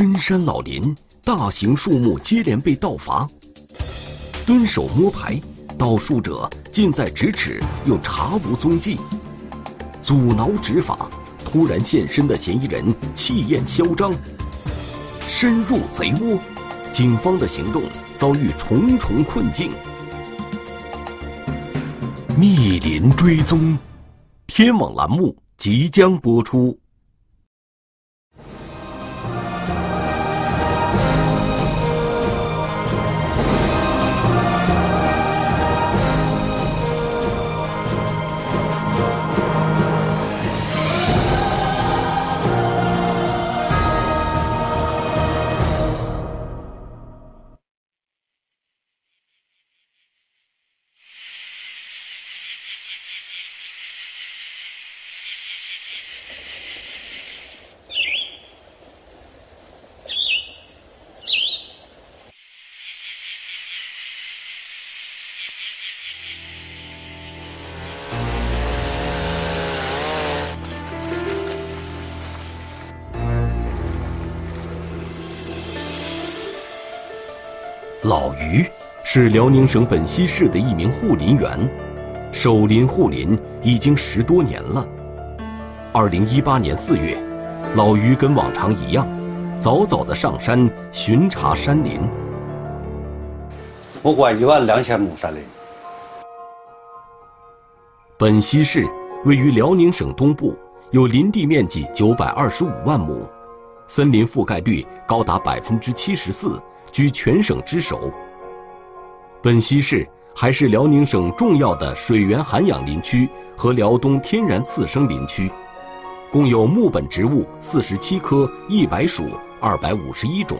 深山老林，大型树木接连被盗伐。蹲守摸排，盗树者近在咫尺，又查无踪迹。阻挠执法，突然现身的嫌疑人气焰嚣张。深入贼窝，警方的行动遭遇重重困境。密林追踪，天网栏目即将播出。老于是辽宁省本溪市的一名护林员，守林护林已经十多年了。二零一八年四月，老于跟往常一样，早早的上山巡查山林。我管一万两千亩山林。本溪市位于辽宁省东部，有林地面积九百二十五万亩，森林覆盖率高达百分之七十四。居全省之首。本溪市还是辽宁省重要的水源涵养林区和辽东天然次生林区，共有木本植物四十七棵、一百属二百五十一种，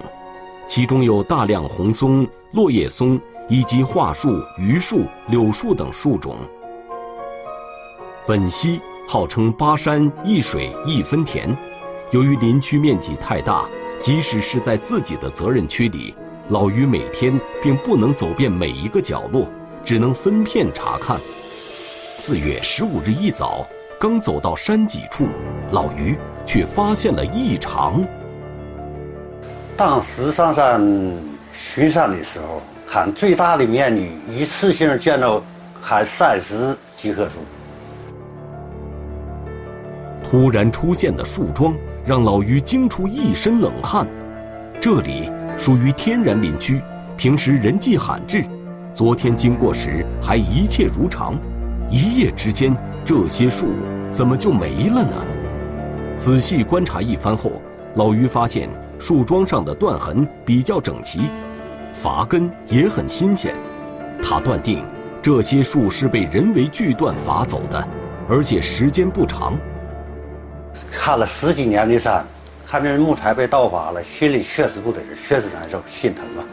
其中有大量红松、落叶松以及桦树、榆树、柳树等树种。本溪号称八山一水一分田，由于林区面积太大。即使是在自己的责任区里，老于每天并不能走遍每一个角落，只能分片查看。四月十五日一早，刚走到山脊处，老于却发现了异常。当时上山巡山的时候，看最大的面积，一次性见到还三十几棵树。突然出现的树桩。让老于惊出一身冷汗。这里属于天然林区，平时人迹罕至。昨天经过时还一切如常，一夜之间这些树怎么就没了呢？仔细观察一番后，老于发现树桩上的断痕比较整齐，伐根也很新鲜。他断定这些树是被人为锯断伐走的，而且时间不长。看了十几年的山，看这木材被盗伐了，心里确实不得劲，确实难受，心疼啊！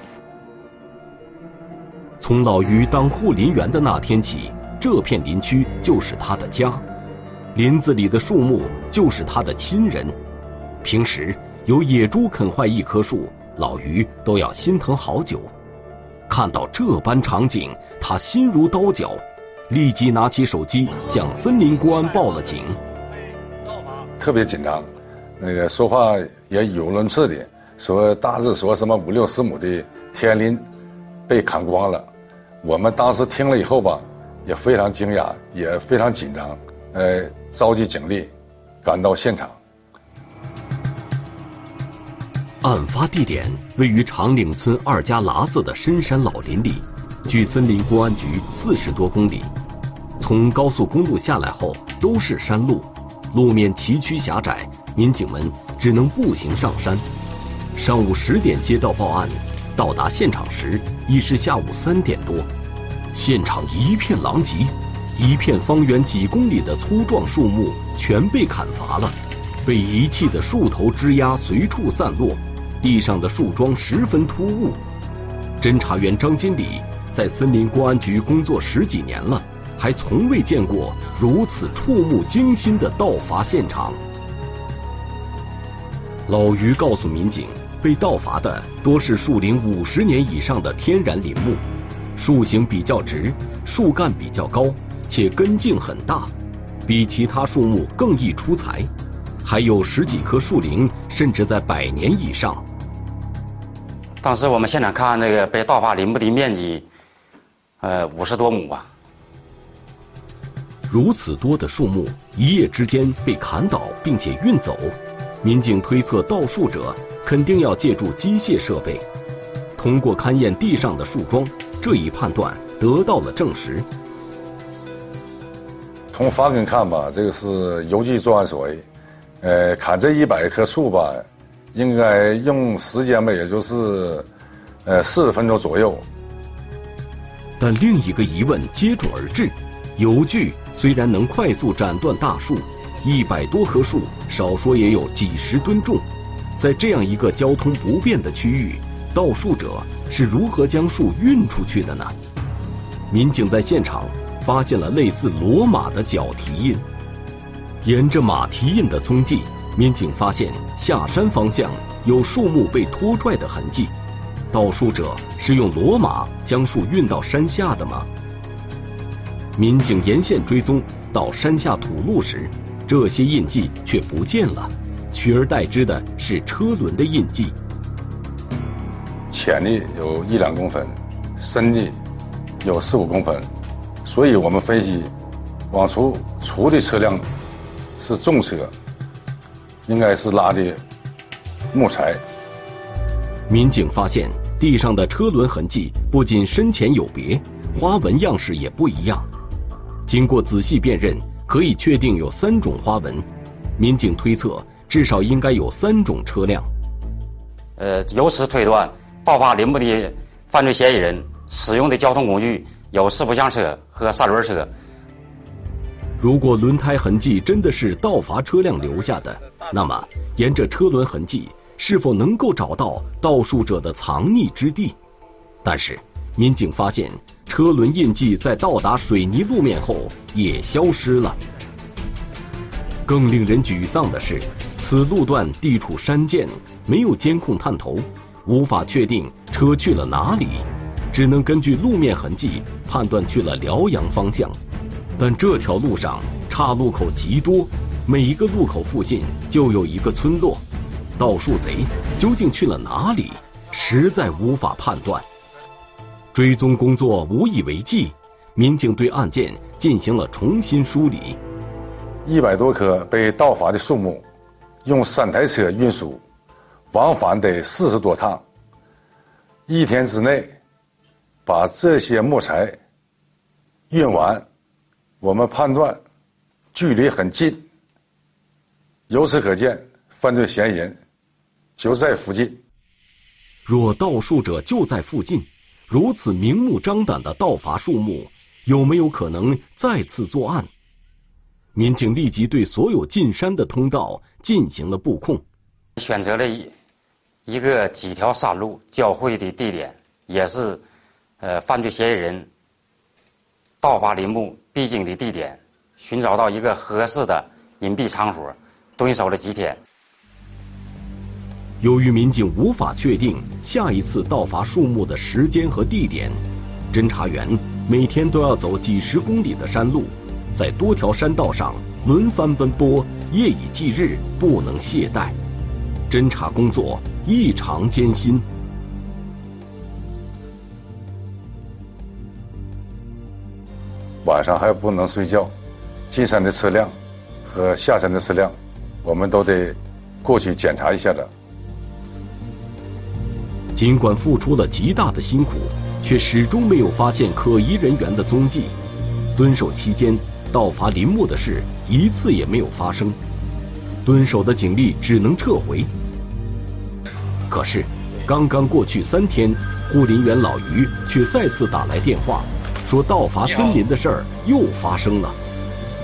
从老于当护林员的那天起，这片林区就是他的家，林子里的树木就是他的亲人。平时有野猪啃坏一棵树，老于都要心疼好久。看到这般场景，他心如刀绞，立即拿起手机向森林公安报了警。特别紧张，那个说话也语无伦次的，说大致说什么五六十亩的天林被砍光了。我们当时听了以后吧，也非常惊讶，也非常紧张，呃，召集警力赶到现场。案发地点位于长岭村二家喇子的深山老林里，距森林公安局四十多公里。从高速公路下来后都是山路。路面崎岖狭窄，民警们只能步行上山。上午十点接到报案，到达现场时已是下午三点多。现场一片狼藉，一片方圆几公里的粗壮树木全被砍伐了，被遗弃的树头枝丫随处散落，地上的树桩十分突兀。侦查员张金礼在森林公安局工作十几年了。还从未见过如此触目惊心的盗伐现场。老于告诉民警，被盗伐的多是树龄五十年以上的天然林木，树形比较直，树干比较高，且根茎很大，比其他树木更易出材。还有十几棵树龄甚至在百年以上，当时我们现场看那个被盗伐林木的面积，呃，五十多亩吧。如此多的树木一夜之间被砍倒并且运走，民警推测盗树者肯定要借助机械设备。通过勘验地上的树桩，这一判断得到了证实。从发根看吧，这个是邮寄作案所为。呃，砍这一百棵树吧，应该用时间吧，也就是呃四十分钟左右。但另一个疑问接踵而至：邮具虽然能快速斩断大树，一百多棵树少说也有几十吨重，在这样一个交通不便的区域，盗树者是如何将树运出去的呢？民警在现场。发现了类似骡马的脚蹄印，沿着马蹄印的踪迹，民警发现下山方向有树木被拖拽的痕迹。盗树者是用骡马将树运到山下的吗？民警沿线追踪到山下土路时，这些印记却不见了，取而代之的是车轮的印记。浅的有一两公分，深的有四五公分。所以我们分析，往出出的车辆是重车，应该是拉的木材。民警发现地上的车轮痕迹不仅深浅有别，花纹样式也不一样。经过仔细辨认，可以确定有三种花纹。民警推测，至少应该有三种车辆。呃，由此推断，盗伐林木的犯罪嫌疑人使用的交通工具。有四不像车和三轮车。如果轮胎痕迹真的是盗伐车辆留下的，那么沿着车轮痕迹，是否能够找到盗树者的藏匿之地？但是，民警发现车轮印记在到达水泥路面后也消失了。更令人沮丧的是，此路段地处山涧，没有监控探头，无法确定车去了哪里。只能根据路面痕迹判断去了辽阳方向，但这条路上岔路口极多，每一个路口附近就有一个村落，盗树贼究竟去了哪里，实在无法判断。追踪工作无以为继，民警对案件进行了重新梳理。一百多棵被盗伐的树木，用三台车运输，往返得四十多趟，一天之内。把这些木材运完，我们判断距离很近，由此可见，犯罪嫌疑人就在附近。若盗树者就在附近，如此明目张胆的盗伐树木，有没有可能再次作案？民警立即对所有进山的通道进行了布控，选择了一一个几条山路交汇的地点，也是。呃，犯罪嫌疑人盗伐林木必经的地点，寻找到一个合适的隐蔽场所，蹲守了几天。由于民警无法确定下一次盗伐树木的时间和地点，侦查员每天都要走几十公里的山路，在多条山道上轮番奔波，夜以继日，不能懈怠，侦查工作异常艰辛。晚上还不能睡觉，进山的车辆和下山的车辆，我们都得过去检查一下的。尽管付出了极大的辛苦，却始终没有发现可疑人员的踪迹。蹲守期间，盗伐林木的事一次也没有发生。蹲守的警力只能撤回。可是，刚刚过去三天，护林员老于却再次打来电话。说盗伐森林的事儿又发生了，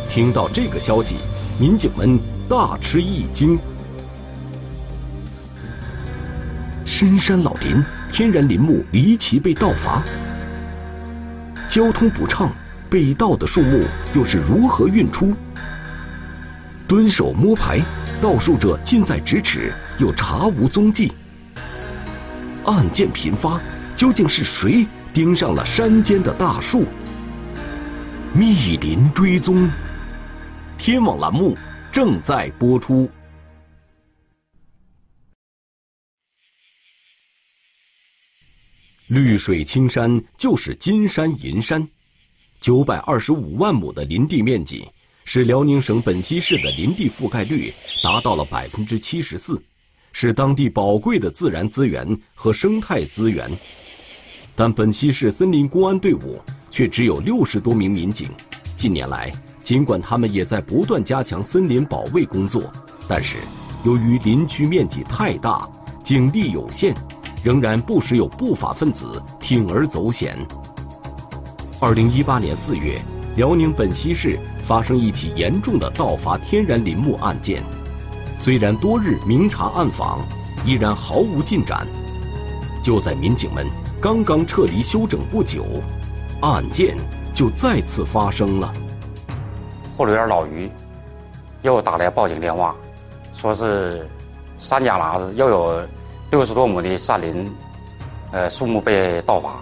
听到这个消息，民警们大吃一惊。深山老林天然林木离奇被盗伐，交通不畅，被盗的树木又是如何运出？蹲守摸排，盗树者近在咫尺，又查无踪迹。案件频发，究竟是谁？盯上了山间的大树，密林追踪。天网栏目正在播出。绿水青山就是金山银山，九百二十五万亩的林地面积，使辽宁省本溪市的林地覆盖率达到了百分之七十四，是当地宝贵的自然资源和生态资源。但本溪市森林公安队伍却只有六十多名民警。近年来，尽管他们也在不断加强森林保卫工作，但是由于林区面积太大，警力有限。仍然不时有不法分子铤而走险。二零一八年四月，辽宁本溪市发生一起严重的盗伐天然林木案件，虽然多日明察暗访，依然毫无进展。就在民警们刚刚撤离休整不久，案件就再次发生了。护林员老于又打来报警电话，说是三家喇子又有。六十多亩的山林，呃，树木被盗伐。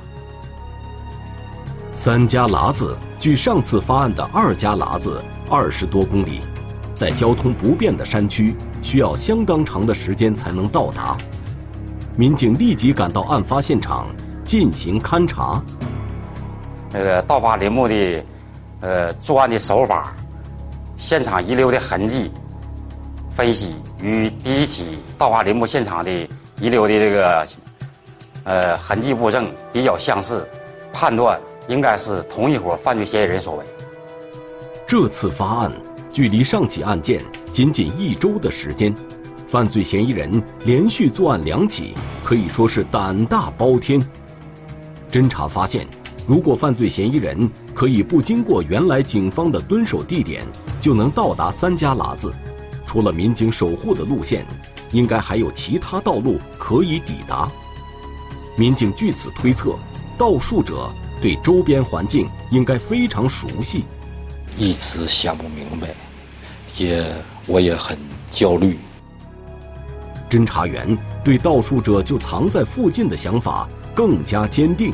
三家喇子距上次发案的二家喇子二十多公里，在交通不便的山区，需要相当长的时间才能到达。民警立即赶到案发现场进行勘查。那个盗伐林木的，呃，作案的手法，现场遗留的痕迹，分析与第一起盗伐林木现场的。遗留的这个，呃，痕迹物证比较相似，判断应该是同一伙犯罪嫌疑人所为。这次发案距离上起案件仅仅一周的时间，犯罪嫌疑人连续作案两起，可以说是胆大包天。侦查发现，如果犯罪嫌疑人可以不经过原来警方的蹲守地点，就能到达三家喇子，除了民警守护的路线。应该还有其他道路可以抵达。民警据此推测，盗树者对周边环境应该非常熟悉。一直想不明白，也我也很焦虑。侦查员对盗树者就藏在附近的想法更加坚定，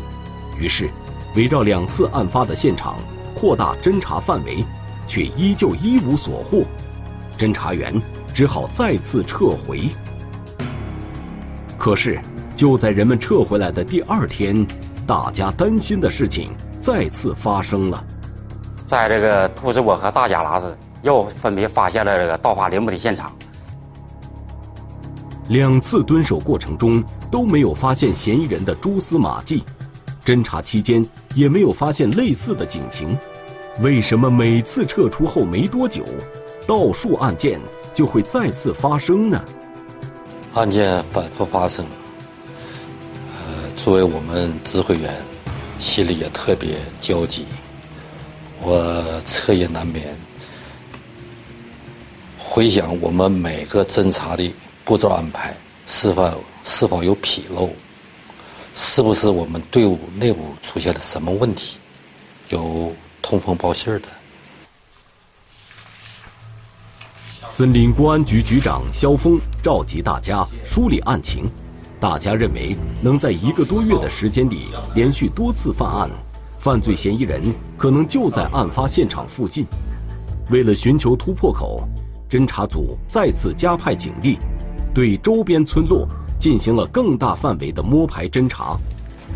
于是围绕两次案发的现场扩大侦查范围，却依旧一无所获。侦查员。只好再次撤回。可是，就在人们撤回来的第二天，大家担心的事情再次发生了。在这个兔子窝和大家喇子又分别发现了这个盗伐林木的现场。两次蹲守过程中都没有发现嫌疑人的蛛丝马迹，侦查期间也没有发现类似的警情。为什么每次撤出后没多久，盗树案件？就会再次发生呢。案件反复发生，呃，作为我们指挥员，心里也特别焦急。我彻夜难眠，回想我们每个侦查的步骤安排是否是否有纰漏，是不是我们队伍内部出现了什么问题，有通风报信的。森林公安局局长肖峰召集大家梳理案情，大家认为能在一个多月的时间里连续多次犯案，犯罪嫌疑人可能就在案发现场附近。为了寻求突破口，侦查组再次加派警力，对周边村落进行了更大范围的摸排侦查。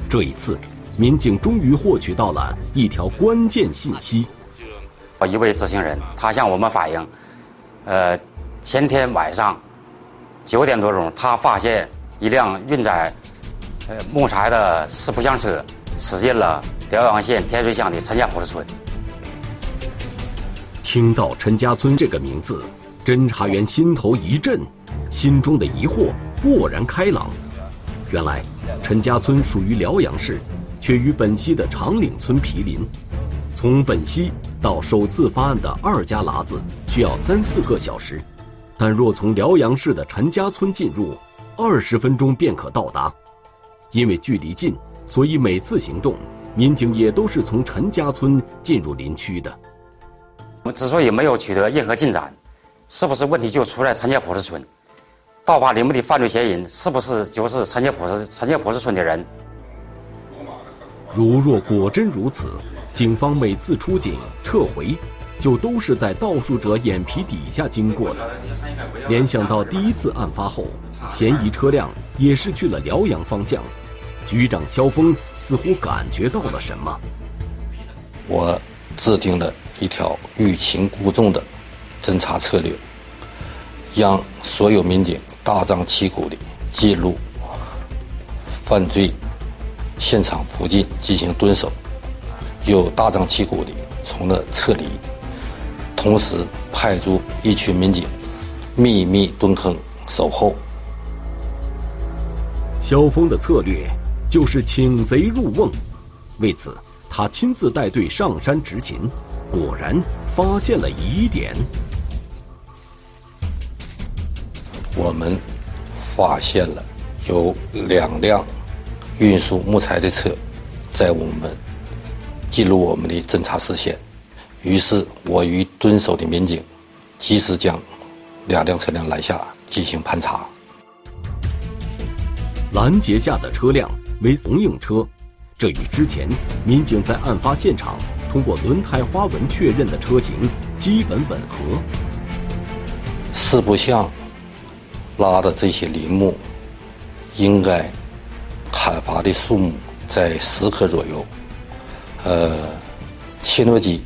这一次，民警终于获取到了一条关键信息：一位知情人，他向我们反映。呃，前天晚上九点多钟，他发现一辆运载呃木材的四不像车驶进了辽阳县天水乡的陈家堡村。听到陈家村这个名字，侦查员心头一震，心中的疑惑豁然开朗。原来，陈家村属于辽阳市，却与本溪的长岭村毗邻。从本溪到首次发案的二家喇子需要三四个小时，但若从辽阳市的陈家村进入，二十分钟便可到达。因为距离近，所以每次行动，民警也都是从陈家村进入林区的。我们之所以没有取得任何进展，是不是问题就出在陈家堡子村？盗伐林木的犯罪嫌疑人是不是就是陈家堡子陈家堡子村的人？如若果真如此。警方每次出警撤回，就都是在盗树者眼皮底下经过的。联想到第一次案发后，嫌疑车辆也是去了辽阳方向，局长肖峰似乎感觉到了什么。我制定了一条欲擒故纵的侦查策略，让所有民警大张旗鼓地进入犯罪现场附近进行蹲守，又大张旗鼓地从那撤离，同时派出一群民警秘密蹲坑守候。萧峰的策略就是请贼入瓮，为此他亲自带队上山执勤，果然发现了疑点。我们发现了有两辆运输木材的车在我们进入我们的侦查视线，于是我与蹲守的民警及时将两辆车辆拦下进行盘查。拦截下的车辆为怂用车，这与之前民警在案发现场通过轮胎花纹确认的车型基本吻合。四不像拉的这些林木，应该砍伐的树木在十棵左右。呃，切诺基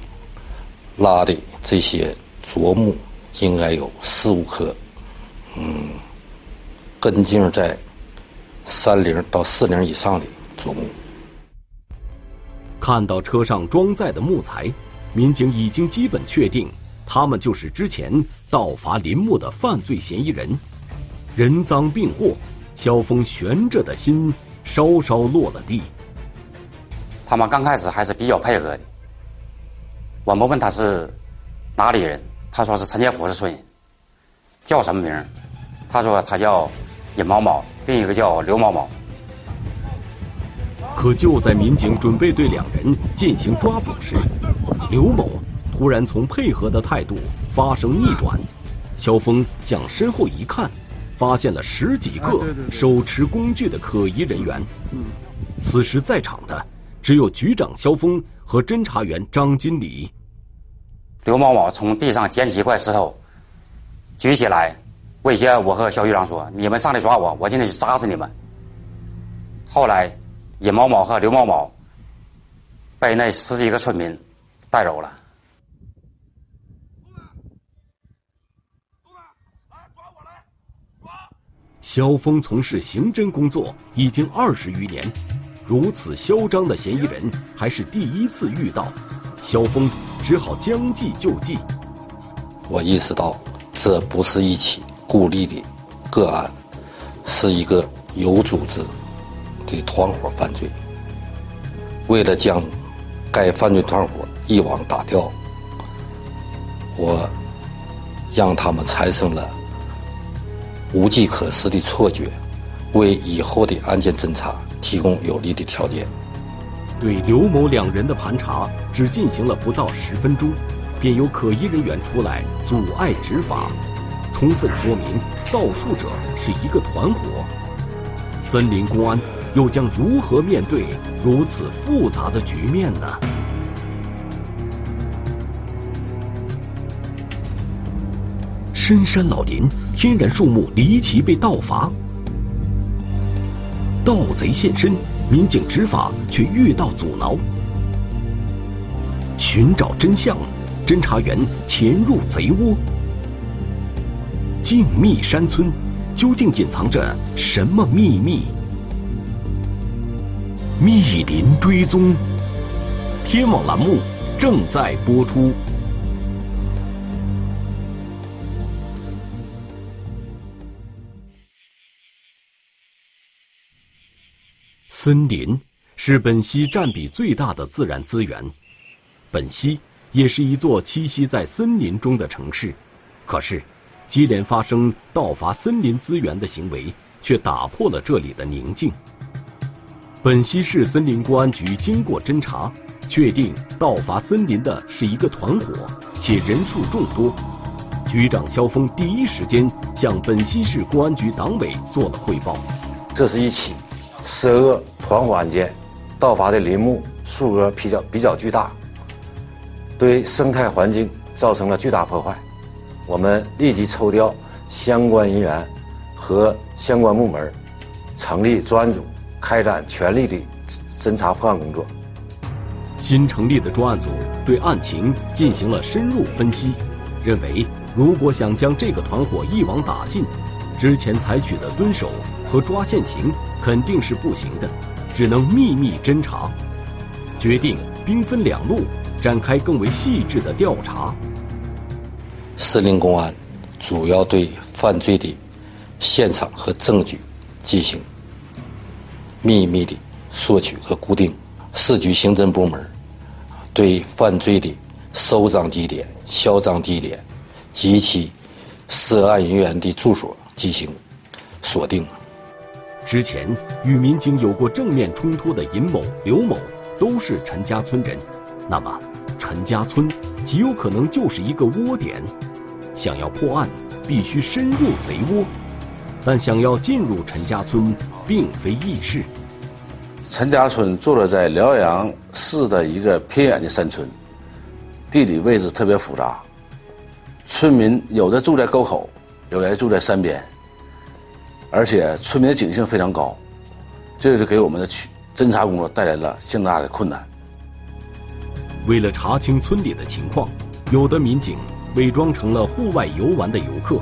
拉的这些啄木应该有四五棵。嗯，根茎在。三零到四零以上的啄木。看到车上装载的木材，民警已经基本确定，他们就是之前盗伐林木的犯罪嫌疑人。人赃并获，萧峰悬着的心稍稍落了地。他们刚开始还是比较配合的。我们问他是哪里人，他说是陈家堡市村人。叫什么名？他说他叫尹某某。另一个叫刘某某，可就在民警准备对两人进行抓捕时，刘某突然从配合的态度发生逆转。肖峰向身后一看，发现了十几个手持工具的可疑人员。此时在场的只有局长肖峰和侦查员张金礼。刘某某从地上捡起一块石头，举起来。威胁我和肖局长说：“你们上来抓我，我今天就杀死你们。”后来，尹某某和刘某某被那十几个村民带走了。肖峰从事刑侦工作已经二十余年，如此嚣张的嫌疑人还是第一次遇到。萧峰只好将计就计。我意识到，这不是一起。孤立的个案是一个有组织的团伙犯罪。为了将该犯罪团伙一网打掉，我让他们产生了无计可施的错觉，为以后的案件侦查提供有利的条件。对刘某两人的盘查只进行了不到十分钟，便有可疑人员出来阻碍执法。充分说明盗树者是一个团伙，森林公安又将如何面对如此复杂的局面呢？深山老林，天然树木离奇被盗伐，盗贼现身，民警执法却遇到阻挠。寻找真相，侦查员潜入贼窝。静谧山村，究竟隐藏着什么秘密？密林追踪，天网栏目正在播出。森林是本溪占比最大的自然资源，本溪也是一座栖息在森林中的城市，可是。接连发生盗伐森林资源的行为，却打破了这里的宁静。本溪市森林公安局经过侦查，确定盗伐森林的是一个团伙，且人数众多。局长肖峰第一时间向本溪市公安局党委做了汇报。这是一起涉恶团伙案件，盗伐的林木数额比较比较巨大，对生态环境造成了巨大破坏。我们立即抽调相关人员和相关部门，成立专案组开展全力的侦查破案工作。新成立的专案组对案情进行了深入分析，认为如果想将这个团伙一网打尽，之前采取的蹲守和抓现行肯定是不行的，只能秘密侦查。决定兵分两路，展开更为细致的调查。森林公安主要对犯罪的现场和证据进行秘密的索取和固定。市局刑侦部门对犯罪的收赃地点、销赃地点及其涉案人员的住所进行锁定。之前与民警有过正面冲突的尹某、刘某都是陈家村人，那么陈家村极有可能就是一个窝点。想要破案，必须深入贼窝，但想要进入陈家村并非易事。陈家村坐落在辽阳市的一个偏远的山村，地理位置特别复杂。村民有的住在沟口，有的住在山边，而且村民的警性非常高，这就给我们的去侦查工作带来了相当大的困难。为了查清村里的情况，有的民警伪装成了户外游玩的游客，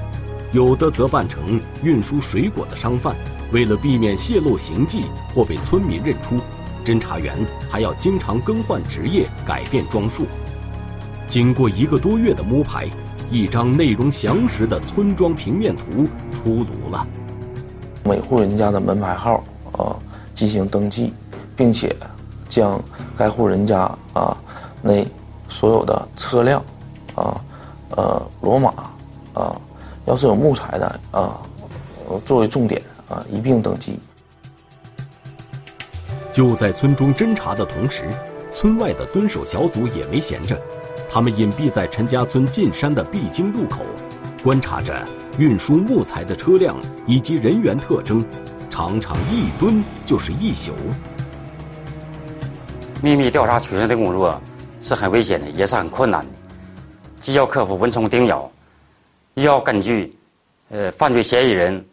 有的则扮成运输水果的商贩。为了避免泄露行迹或被村民认出，侦查员还要经常更换职业、改变装束。经过一个多月的摸排，一张内容详实的村庄平面图出炉了。每户人家的门牌号啊进行登记，并且将该户人家啊内所有的车辆啊呃骡马啊，要是有木材的啊作为重点。啊，一并登记。就在村中侦查的同时，村外的蹲守小组也没闲着，他们隐蔽在陈家村进山的必经路口，观察着运输木材的车辆以及人员特征，常常一蹲就是一宿。秘密调查取证的工作是很危险的，也是很困难的，既要克服蚊虫叮咬，又要根据呃犯罪嫌疑人。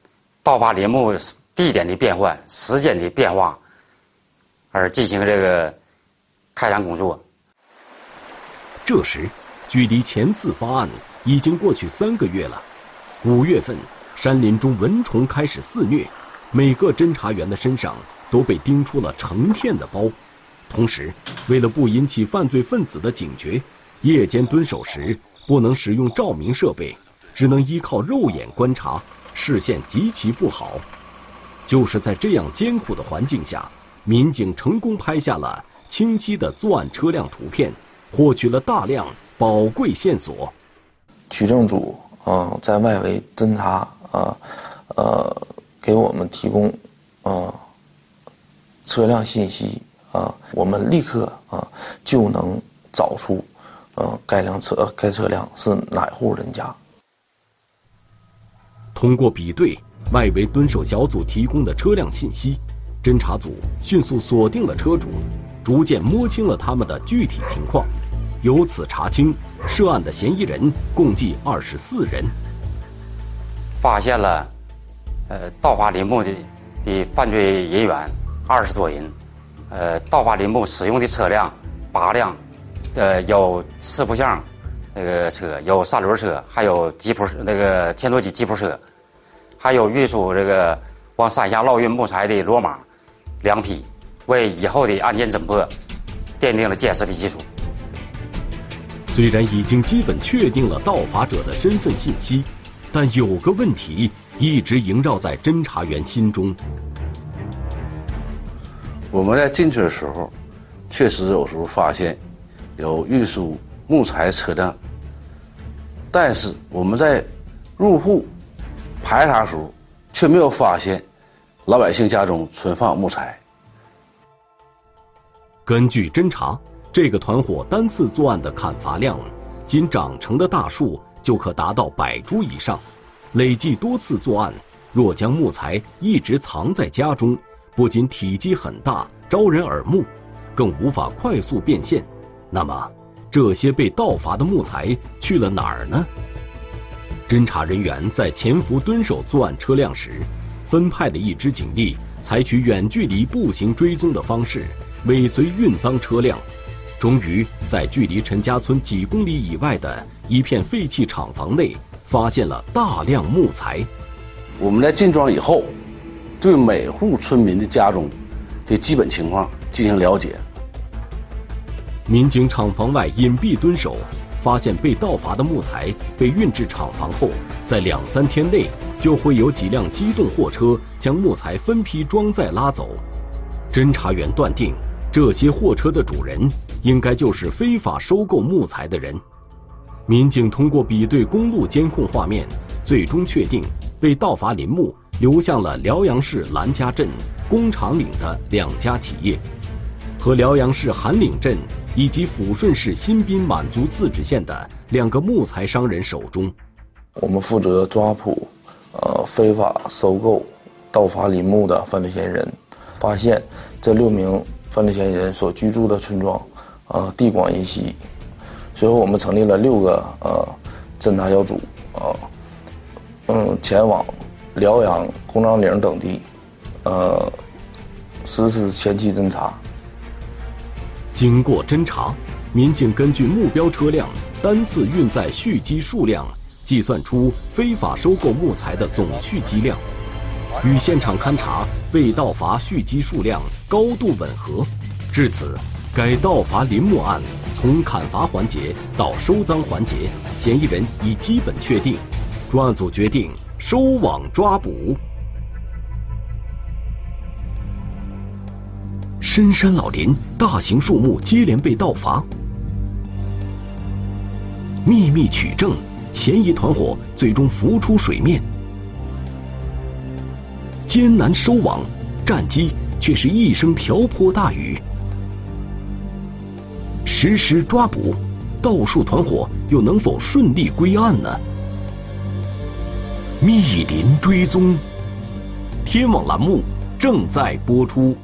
盗伐林木地点的变换、时间的变化，而进行这个开展工作。这时，距离前次发案已经过去三个月了。五月份，山林中蚊虫开始肆虐，每个侦查员的身上都被叮出了成片的包。同时，为了不引起犯罪分子的警觉，夜间蹲守时不能使用照明设备，只能依靠肉眼观察。视线极其不好，就是在这样艰苦的环境下，民警成功拍下了清晰的作案车辆图片，获取了大量宝贵线索。取证组啊，在外围侦查啊，呃，给我们提供啊车辆信息啊，我们立刻啊就能找出呃该辆车该车辆是哪户人家。通过比对外围蹲守小组提供的车辆信息，侦查组迅速锁定了车主，逐渐摸清了他们的具体情况，由此查清涉案的嫌疑人共计二十四人。发现了，呃，盗伐林木的的犯罪人员二十多人，呃，盗伐林木使用的车辆八辆，呃，有四不像那个车，有三轮车，还有吉普那个千多级吉普车。还有运输这个往山下捞运木材的骡马两匹，为以后的案件侦破奠定了坚实的基础。虽然已经基本确定了盗伐者的身份信息，但有个问题一直萦绕在侦查员心中。我们在进去的时候，确实有时候发现有运输木材车辆，但是我们在入户。排查时候，却没有发现老百姓家中存放木材。根据侦查，这个团伙单次作案的砍伐量，仅长成的大树就可达到百株以上。累计多次作案，若将木材一直藏在家中，不仅体积很大、招人耳目，更无法快速变现。那么，这些被盗伐的木材去了哪儿呢？侦查人员在潜伏蹲守作案车辆时，分派的一支警力采取远距离步行追踪的方式，尾随运赃车辆，终于在距离陈家村几公里以外的一片废弃厂房内发现了大量木材。我们在进庄以后，对每户村民的家中的基本情况进行了解。民警厂房外隐蔽蹲守，发现被盗伐的木材被运至厂房后，在两三天内就会有几辆机动货车将木材分批装载拉走。侦查员断定，这些货车的主人应该就是非法收购木材的人。民警通过比对公路监控画面，最终确定。被盗伐林木流向了辽阳市兰家镇、工厂岭的两家企业，和辽阳市韩岭镇以及抚顺市新宾满族自治县的两个木材商人手中。我们负责抓捕，呃，非法收购、盗伐林木的犯罪嫌疑人，发现这六名犯罪嫌疑人所居住的村庄，呃，地广人稀。随后，我们成立了六个呃侦查小组，呃。嗯，前往辽阳、工厂岭等地，呃，实施前期侦查。经过侦查，民警根据目标车辆单次运载蓄积数量，计算出非法收购木材的总蓄积量，与现场勘查被盗伐蓄积数量高度吻合。至此，该盗伐林木案从砍伐环节到收赃环节，嫌疑人已基本确定。专案组决定收网抓捕。深山老林，大型树木接连被盗伐，秘密取证，嫌疑团伙最终浮出水面。艰难收网，战机却是一声瓢泼大雨。实施抓捕，盗树团伙又能否顺利归案呢？密林追踪，天网栏目正在播出。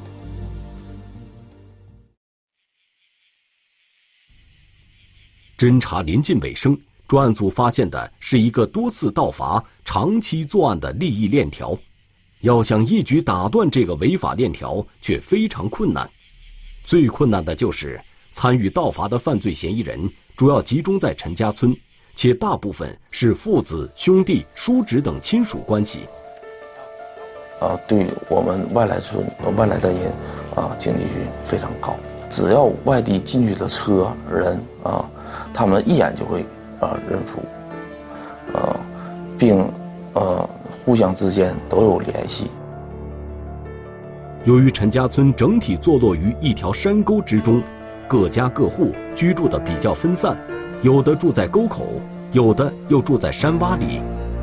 侦查临近尾声，专案组发现的是一个多次盗伐、长期作案的利益链条。要想一举打断这个违法链条，却非常困难。最困难的就是参与盗伐的犯罪嫌疑人主要集中在陈家村。且大部分是父子、兄弟、叔侄等亲属关系。啊，对我们外来村、外来的人，啊，警惕性非常高。只要外地进去的车人啊，他们一眼就会啊认出，啊，并呃互相之间都有联系。由于陈家村整体坐落于一条山沟之中，各家各户居住的比较分散。有的住在沟口，有的又住在山洼里，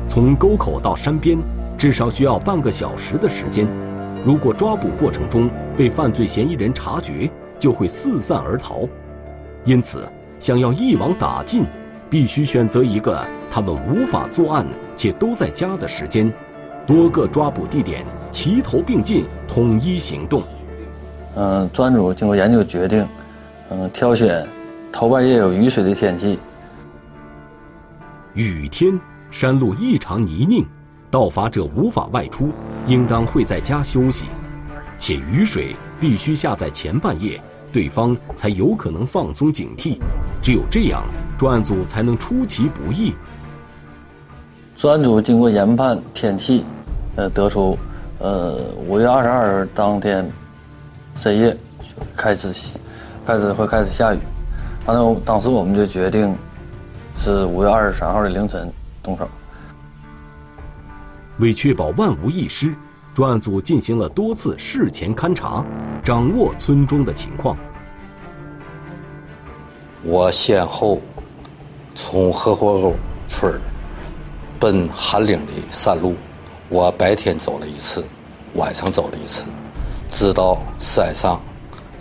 从沟口到山边，至少需要半个小时的时间。如果抓捕过程中被犯罪嫌疑人察觉，就会四散而逃。因此，想要一网打尽，必须选择一个他们无法作案且都在家的时间，多个抓捕地点齐头并进，统一行动。嗯，专案组经过研究决定，嗯，挑选。头半夜有雨水的天气，雨天山路异常泥泞，盗伐者无法外出，应当会在家休息，且雨水必须下在前半夜，对方才有可能放松警惕，只有这样，专案组才能出其不意。专案组经过研判天气，呃，得出，呃，五月二十二日当天深夜开始，开始会开始下雨。反正当时我们就决定，是五月二十三号的凌晨动手。为确保万无一失，专案组进行了多次事前勘查，掌握村中的情况。我先后从河伙沟村奔韩岭的山路，我白天走了一次，晚上走了一次，知道山上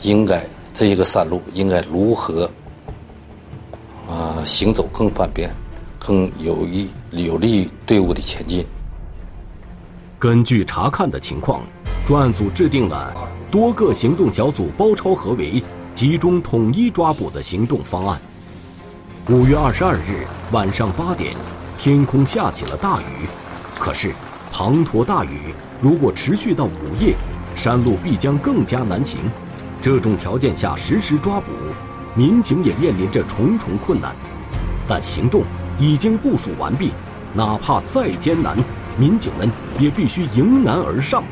应该这一个山路应该如何。啊，行走更方便，更有益有利于队伍的前进。根据查看的情况，专案组制定了多个行动小组包抄合围、集中统一抓捕的行动方案。五月二十二日晚上八点，天空下起了大雨。可是，滂沱大雨如果持续到午夜，山路必将更加难行。这种条件下实施抓捕，民警也面临着重重困难。但行动已经部署完毕，哪怕再艰难，民警们也必须迎难而上。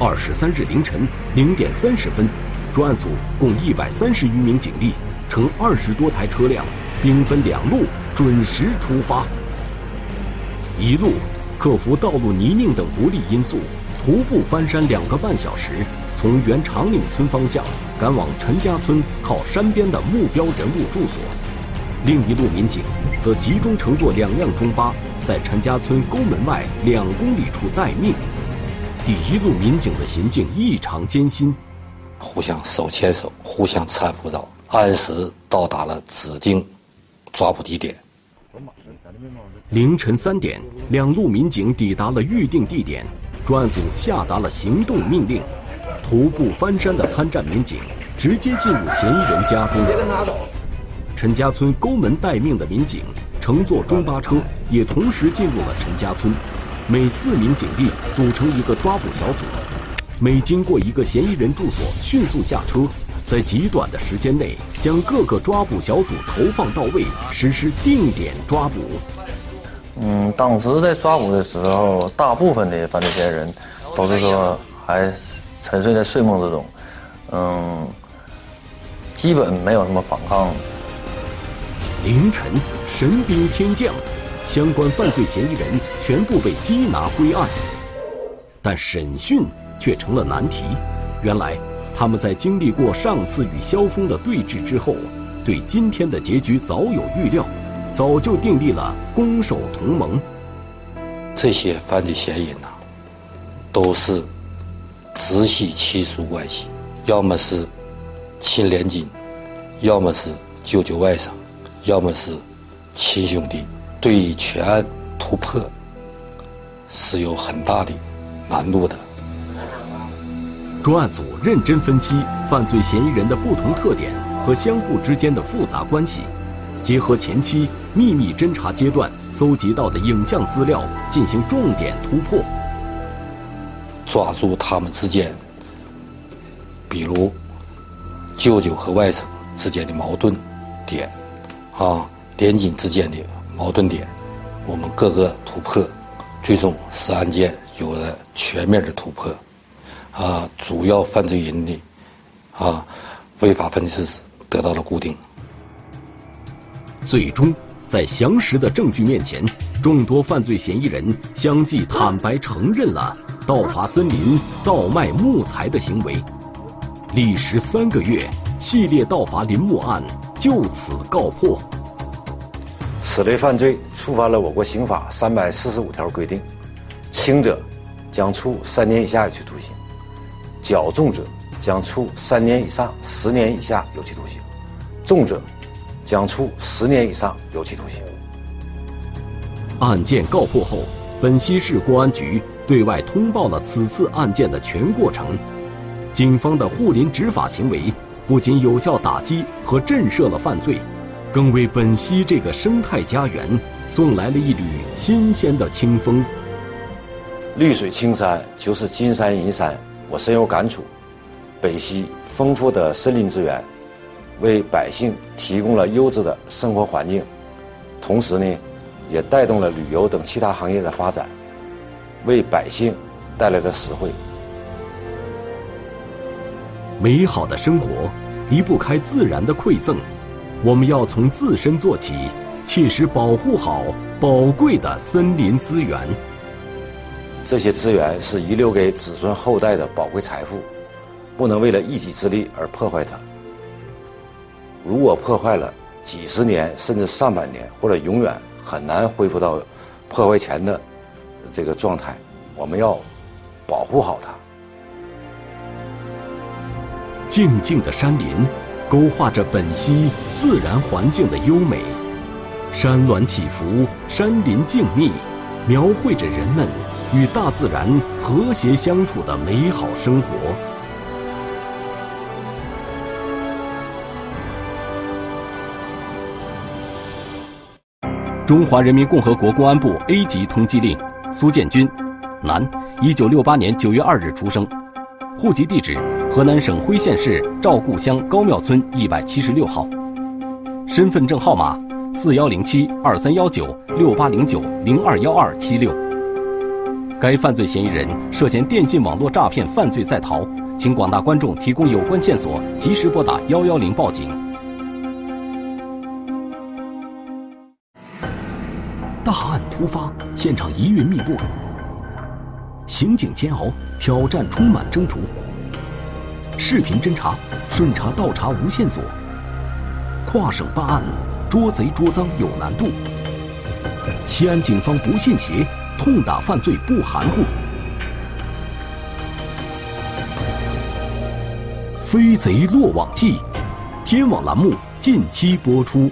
二十三日凌晨零点三十分，专案组共一百三十余名警力，乘二十多台车辆，兵分两路，准时出发。一路克服道路泥泞等不利因素，徒步翻山两个半小时，从原长岭村方向赶往陈家村靠山边的目标人物住所。另一路民警则集中乘坐两辆中巴，在陈家村沟门外两公里处待命。第一路民警的行径异常艰辛，互相手牵手，互相搀扶着，按时到达了指定抓捕地点。凌晨三点，两路民警抵达了预定地点，专案组下达了行动命令。徒步翻山的参战民警直接进入嫌疑人家中。陈家村沟门待命的民警乘坐中巴车，也同时进入了陈家村。每四名警力组成一个抓捕小组，每经过一个嫌疑人住所，迅速下车，在极短的时间内将各个抓捕小组投放到位，实施定点抓捕。嗯，当时在抓捕的时候，大部分的犯罪嫌疑人都是说还沉睡在睡梦之中，嗯，基本没有什么反抗。凌晨，神兵天降。相关犯罪嫌疑人全部被缉拿归案，但审讯却成了难题。原来，他们在经历过上次与萧峰的对峙之后，对今天的结局早有预料，早就订立了攻守同盟。这些犯罪嫌疑人呐，都是直系亲属关系，要么是亲连襟，要么是舅舅外甥，要么是亲兄弟。对于全案突破是有很大的难度的。专案组认真分析犯罪嫌疑人的不同特点和相互之间的复杂关系，结合前期秘密侦查阶段搜集到的影像资料进行重点突破，抓住他们之间，比如舅舅和外甥之间的矛盾点，啊，连襟之间的。矛盾点，我们各个突破，最终使案件有了全面的突破，啊，主要犯罪人的啊违法犯罪事实得到了固定。最终，在详实的证据面前，众多犯罪嫌疑人相继坦白承认了盗伐森林、盗卖木材的行为。历时三个月，系列盗伐林木案就此告破。此类犯罪触犯了我国刑法三百四十五条规定，轻者将处三年以下有期徒刑，较重者将处三年以上十年以下有期徒刑，重者将处十年以上有期徒刑。案件告破后，本溪市公安局对外通报了此次案件的全过程。警方的护林执法行为不仅有效打击和震慑了犯罪。更为本溪这个生态家园送来了一缕新鲜的清风。绿水青山就是金山银山，我深有感触。北溪丰富的森林资源，为百姓提供了优质的生活环境，同时呢，也带动了旅游等其他行业的发展，为百姓带来的实惠。美好的生活离不开自然的馈赠。我们要从自身做起，切实保护好宝贵的森林资源。这些资源是遗留给子孙后代的宝贵财富，不能为了一己之力而破坏它。如果破坏了，几十年甚至上百年，或者永远很难恢复到破坏前的这个状态。我们要保护好它。静静的山林。勾画着本溪自然环境的优美，山峦起伏，山林静谧，描绘着人们与大自然和谐相处的美好生活。中华人民共和国公安部 A 级通缉令：苏建军，男，一九六八年九月二日出生，户籍地址河南省辉县市赵固乡高庙村一百七十六号，身份证号码四幺零七二三幺九六八零九零二幺二七六。该犯罪嫌疑人涉嫌电信网络诈骗犯罪在逃，请广大观众提供有关线索，及时拨打幺幺零报警。突发，现场疑云密布，刑警煎熬，挑战充满征途。视频侦查，顺查倒查无线索。跨省办案，捉贼捉赃有难度。西安警方不信邪。痛打犯罪不含糊，飞贼落网记，天网栏目近期播出。